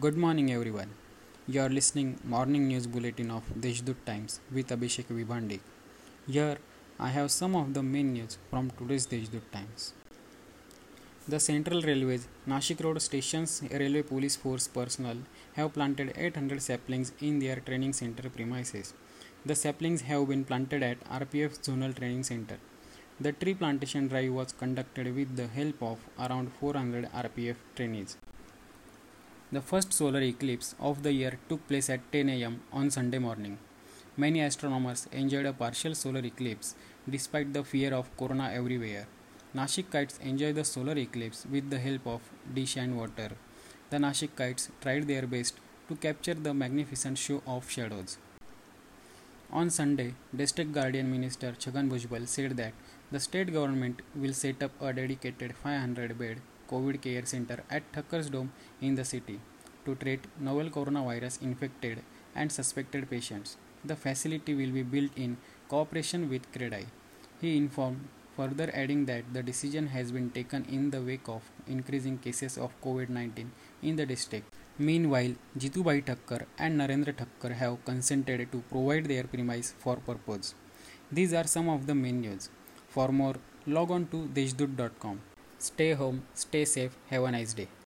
Good morning, everyone. You are listening morning news bulletin of Deshdoot Times with Abhishek Vibhandik. Here, I have some of the main news from today's Deshdoot Times. The Central Railways Nashik Road Station's Railway Police Force personnel have planted 800 saplings in their training center premises. The saplings have been planted at RPF Zonal Training Center. The tree plantation drive was conducted with the help of around 400 RPF trainees. The first solar eclipse of the year took place at 10 am on Sunday morning. Many astronomers enjoyed a partial solar eclipse despite the fear of corona everywhere. Nashikites enjoyed the solar eclipse with the help of dish and water. The Nashikites tried their best to capture the magnificent show of shadows. On Sunday, District Guardian Minister Chhagan Bhujbal said that the state government will set up a dedicated 500 bed COVID care center at Thakkars Dome in the city to treat novel coronavirus infected and suspected patients. The facility will be built in cooperation with CREDAI. He informed, further adding that the decision has been taken in the wake of increasing cases of COVID 19 in the district. Meanwhile, Jitubhai Thakkar and Narendra Thakkar have consented to provide their premise for purpose. These are some of the main news. For more, log on to deshdoot.com. Stay home, stay safe, have a nice day.